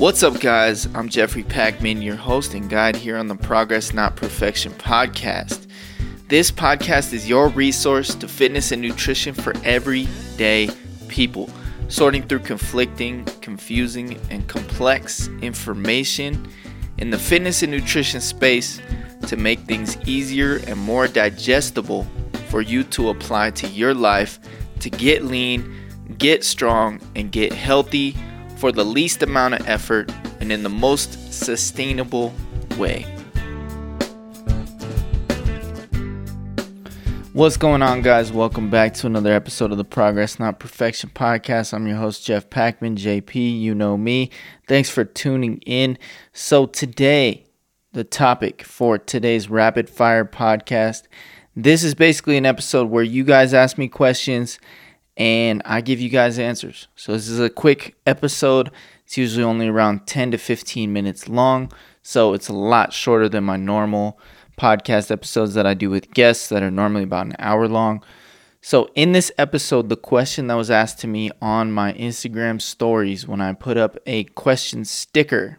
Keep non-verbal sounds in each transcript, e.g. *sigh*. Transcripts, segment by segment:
What's up, guys? I'm Jeffrey Packman, your host and guide here on the Progress Not Perfection podcast. This podcast is your resource to fitness and nutrition for everyday people, sorting through conflicting, confusing, and complex information in the fitness and nutrition space to make things easier and more digestible for you to apply to your life to get lean, get strong, and get healthy for the least amount of effort and in the most sustainable way. What's going on, guys? Welcome back to another episode of the Progress Not Perfection podcast. I'm your host, Jeff Packman, JP. You know me. Thanks for tuning in. So, today, the topic for today's rapid fire podcast this is basically an episode where you guys ask me questions and I give you guys answers. So this is a quick episode. It's usually only around 10 to 15 minutes long, so it's a lot shorter than my normal podcast episodes that I do with guests that are normally about an hour long. So, in this episode, the question that was asked to me on my Instagram stories when I put up a question sticker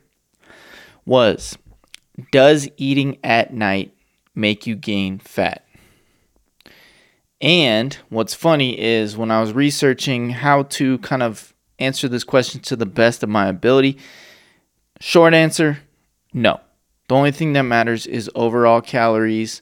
was Does eating at night make you gain fat? And what's funny is when I was researching how to kind of answer this question to the best of my ability, short answer no. The only thing that matters is overall calories.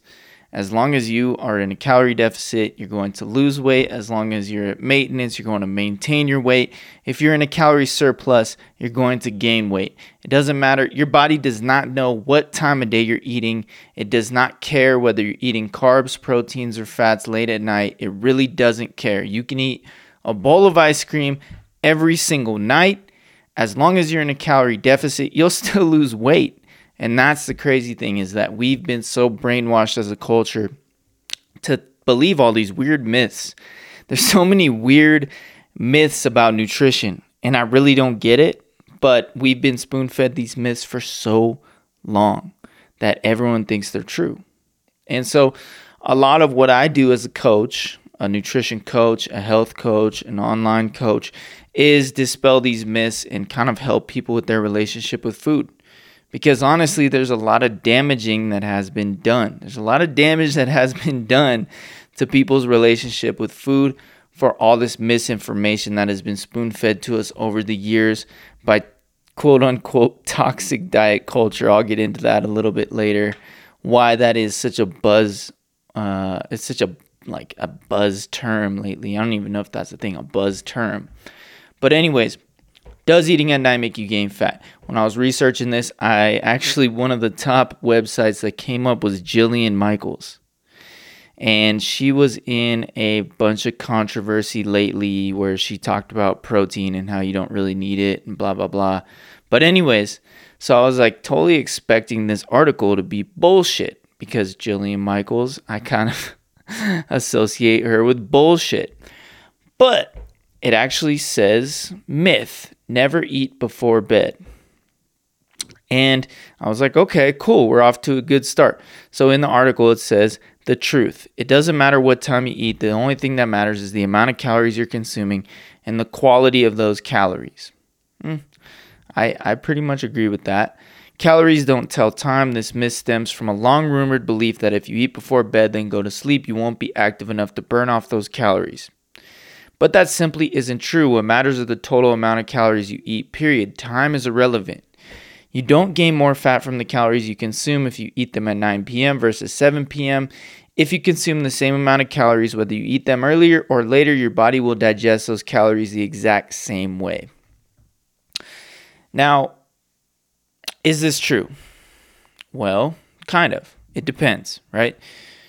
As long as you are in a calorie deficit, you're going to lose weight. As long as you're at maintenance, you're going to maintain your weight. If you're in a calorie surplus, you're going to gain weight. It doesn't matter. Your body does not know what time of day you're eating. It does not care whether you're eating carbs, proteins, or fats late at night. It really doesn't care. You can eat a bowl of ice cream every single night. As long as you're in a calorie deficit, you'll *laughs* still lose weight. And that's the crazy thing is that we've been so brainwashed as a culture to believe all these weird myths. There's so many weird myths about nutrition, and I really don't get it, but we've been spoon fed these myths for so long that everyone thinks they're true. And so, a lot of what I do as a coach, a nutrition coach, a health coach, an online coach, is dispel these myths and kind of help people with their relationship with food because honestly, there's a lot of damaging that has been done. There's a lot of damage that has *laughs* been done to people's relationship with food for all this misinformation that has been spoon fed to us over the years by quote unquote *laughs* toxic diet culture. I'll get into that a little bit later. Why that is such a buzz, uh, it's such a like a buzz term lately. I don't even know if that's a thing, a buzz term. But, anyways, does eating at night make you gain fat? When I was researching this, I actually, one of the top websites that came up was Jillian Michaels. And she was in a bunch of controversy lately where she talked about protein and how you don't really need it and blah, blah, blah. But, anyways, so I was like totally expecting this article to be bullshit because Jillian Michaels, I kind of *laughs* associate her with bullshit. But it actually says myth never eat before bed. And I was like, okay, cool, we're off to a good start. So in the article, it says the truth. It doesn't matter what time you eat, the only thing that matters is the amount of calories you're consuming and the quality of those calories. Mm, I, I pretty much agree with that. Calories don't tell time. This myth stems from a long rumored belief that if you eat before bed, then go to sleep, you won't be active enough to burn off those calories. But that simply isn't true. What matters is the total amount of calories you eat, period. Time is irrelevant. You don't gain more fat from the calories you consume if you eat them at 9 p.m. versus 7 p.m. If you consume the same amount of calories, whether you eat them earlier or later, your body will digest those calories the exact same way. Now, is this true? Well, kind of. It depends, right?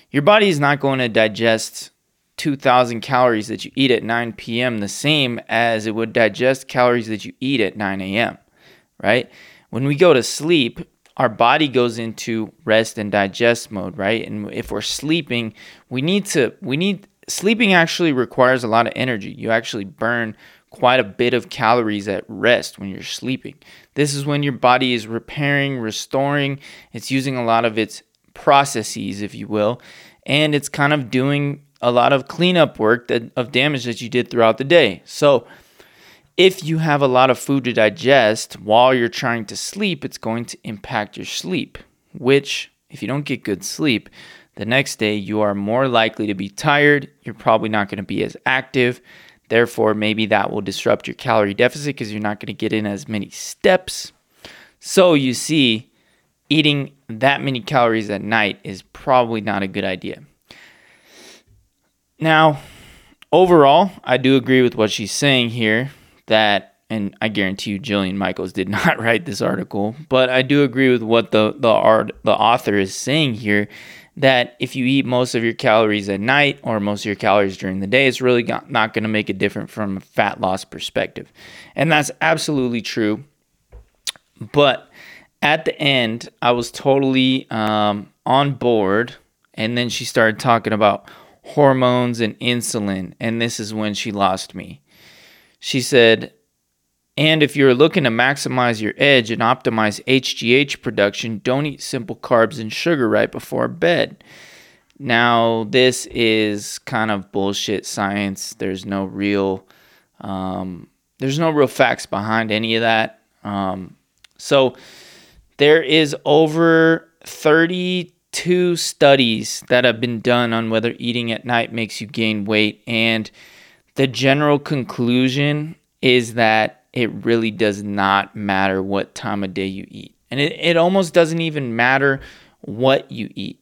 Your body is not going to digest 2,000 calories that you eat at 9 p.m. the same as it would digest calories that you eat at 9 a.m., right? When we go to sleep, our body goes into rest and digest mode, right? And if we're sleeping, we need to, we need, sleeping actually requires a lot of energy. You actually burn quite a bit of calories at rest when you're sleeping. This is when your body is repairing, restoring, it's using a lot of its processes, if you will, and it's kind of doing a lot of cleanup work that, of damage that you did throughout the day. So, if you have a lot of food to digest while you're trying to sleep, it's going to impact your sleep, which, if you don't get good sleep, the next day you are more likely to be tired. You're probably not going to be as active. Therefore, maybe that will disrupt your calorie deficit because you're not going to get in as many steps. So, you see, eating that many calories at night is probably not a good idea. Now, overall, I do agree with what she's saying here that, and I guarantee you, Jillian Michaels did *laughs* not write this article, but I do agree with what the the art the author is saying here. That if you eat most of your calories at night or most of your calories during the day, it's really not going to make a difference from a fat loss perspective. And that's absolutely true. But at the end, I was totally um, on board. And then she started talking about hormones and insulin. And this is when she lost me. She said, and if you're looking to maximize your edge and optimize HGH production, don't eat simple carbs and sugar right before bed. Now, this is kind of bullshit science. There's no real, um, there's no real facts behind any of that. Um, so there is over 32 studies that have been done on whether eating at night makes you gain weight, and the general conclusion is that it really does not matter what time of day you eat. And it, it almost doesn't even matter what you eat.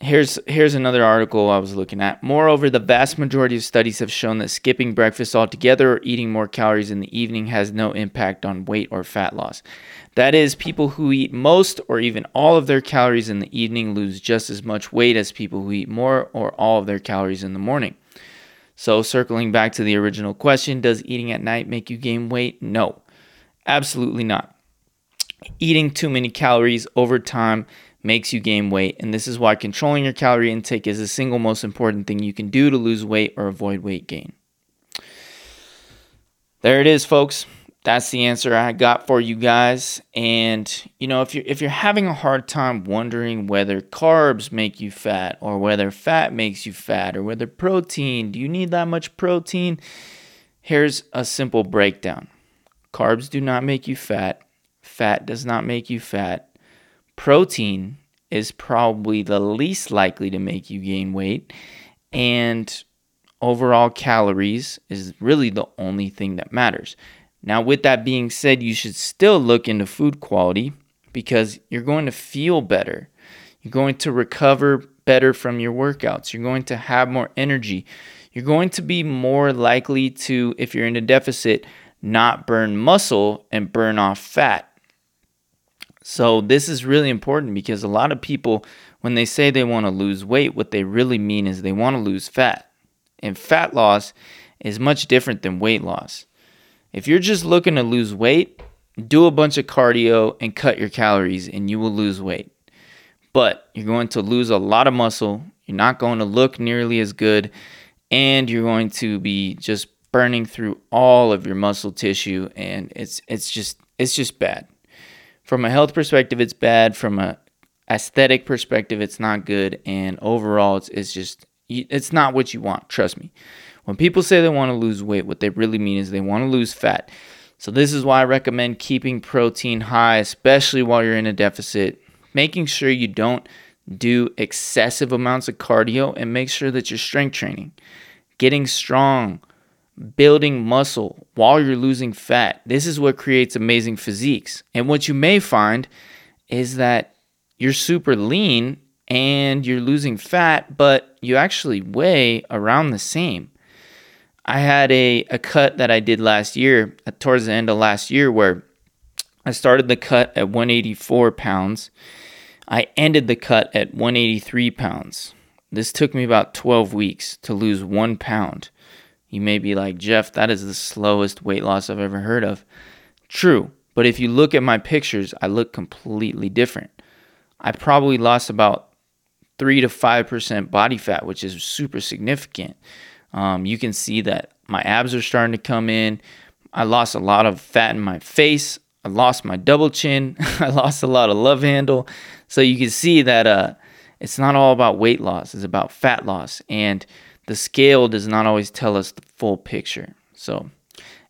Here's here's another article I was looking at. Moreover, the vast majority of studies have shown that skipping breakfast altogether or eating more calories in the evening has no impact on weight or fat loss. That is, people who eat most or even all of their calories in the evening lose just as much weight as people who eat more or all of their calories in the morning. So, circling back to the original question, does eating at night make you gain weight? No, absolutely not. Eating too many calories over time makes you gain weight, and this is why controlling your calorie intake is the single most important thing you can do to lose weight or avoid weight gain. There it is, folks. That's the answer I got for you guys. And you know, if you're if you're having a hard time wondering whether carbs make you fat or whether fat makes you fat or whether protein, do you need that much protein? Here's a simple breakdown. Carbs do not make you fat. Fat does not make you fat protein is probably the least likely to make you gain weight and overall calories is really the only thing that matters. Now, with that being said, you should still look into food quality because you're going to feel better. You're going to recover better from your workouts. You're going to have more energy. You're going to be more likely to, if you're in a deficit, not burn muscle and burn off fat. So this is really important because a lot of people, when they say they want to lose weight, what they really mean is they want to lose fat. And fat loss is much different than weight loss. If you're just looking to lose weight, do a bunch of cardio and cut your calories and you will lose weight. But you're going to lose a lot of muscle. You're not going to look nearly as good. And you're going to be just burning through all of your muscle tissue and it's it's just it's just bad from a health perspective, it's bad. From a aesthetic perspective, it's not good. And overall, it's, it's just, it's not what you want. Trust me. When people say they want to lose weight, what they really mean is they want to lose fat. So, this is why I recommend keeping protein high, especially while you're in a deficit. Making sure you don't do excessive amounts of cardio and make sure that you're strength training. Getting strong, building muscle while you're losing fat. This is what creates amazing physiques. And what you may find is that you're super lean and you're losing fat, but you actually weigh around the same. I had a, a cut that I did last year, uh, towards the end of last year, where I started the cut at 184 pounds. I ended the cut at 183 pounds. This took me about 12 weeks to lose one pound. You may be like, Jeff, that is the slowest weight loss I've ever heard of. True, but if you look at my pictures, I look completely different. I probably lost about 3 to 5% body fat, which is super significant. Um, you can see that my abs are starting to come in. I lost a lot of fat in my face. I lost my double chin. *laughs* I lost a lot of love handle. So you can see that uh, it's not all about weight loss, it's about fat loss. And the scale does not always tell us the full picture. So,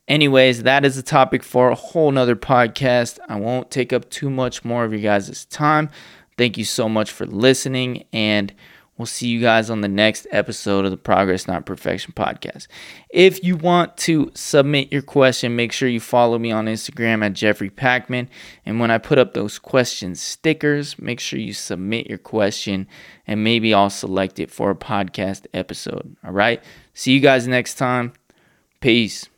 anyways, that is a topic for a whole nother podcast. I won't take up too much more of your guys' time. Thank you so much for listening, and we'll see you guys on the next episode of the Progress Not Perfection podcast. If you want to submit your question, make sure you follow me on Instagram at Jeffrey Packman. And when I put up those question stickers, make sure you submit your question, and maybe I'll select it for a podcast episode. All right. See you guys next time. Peace.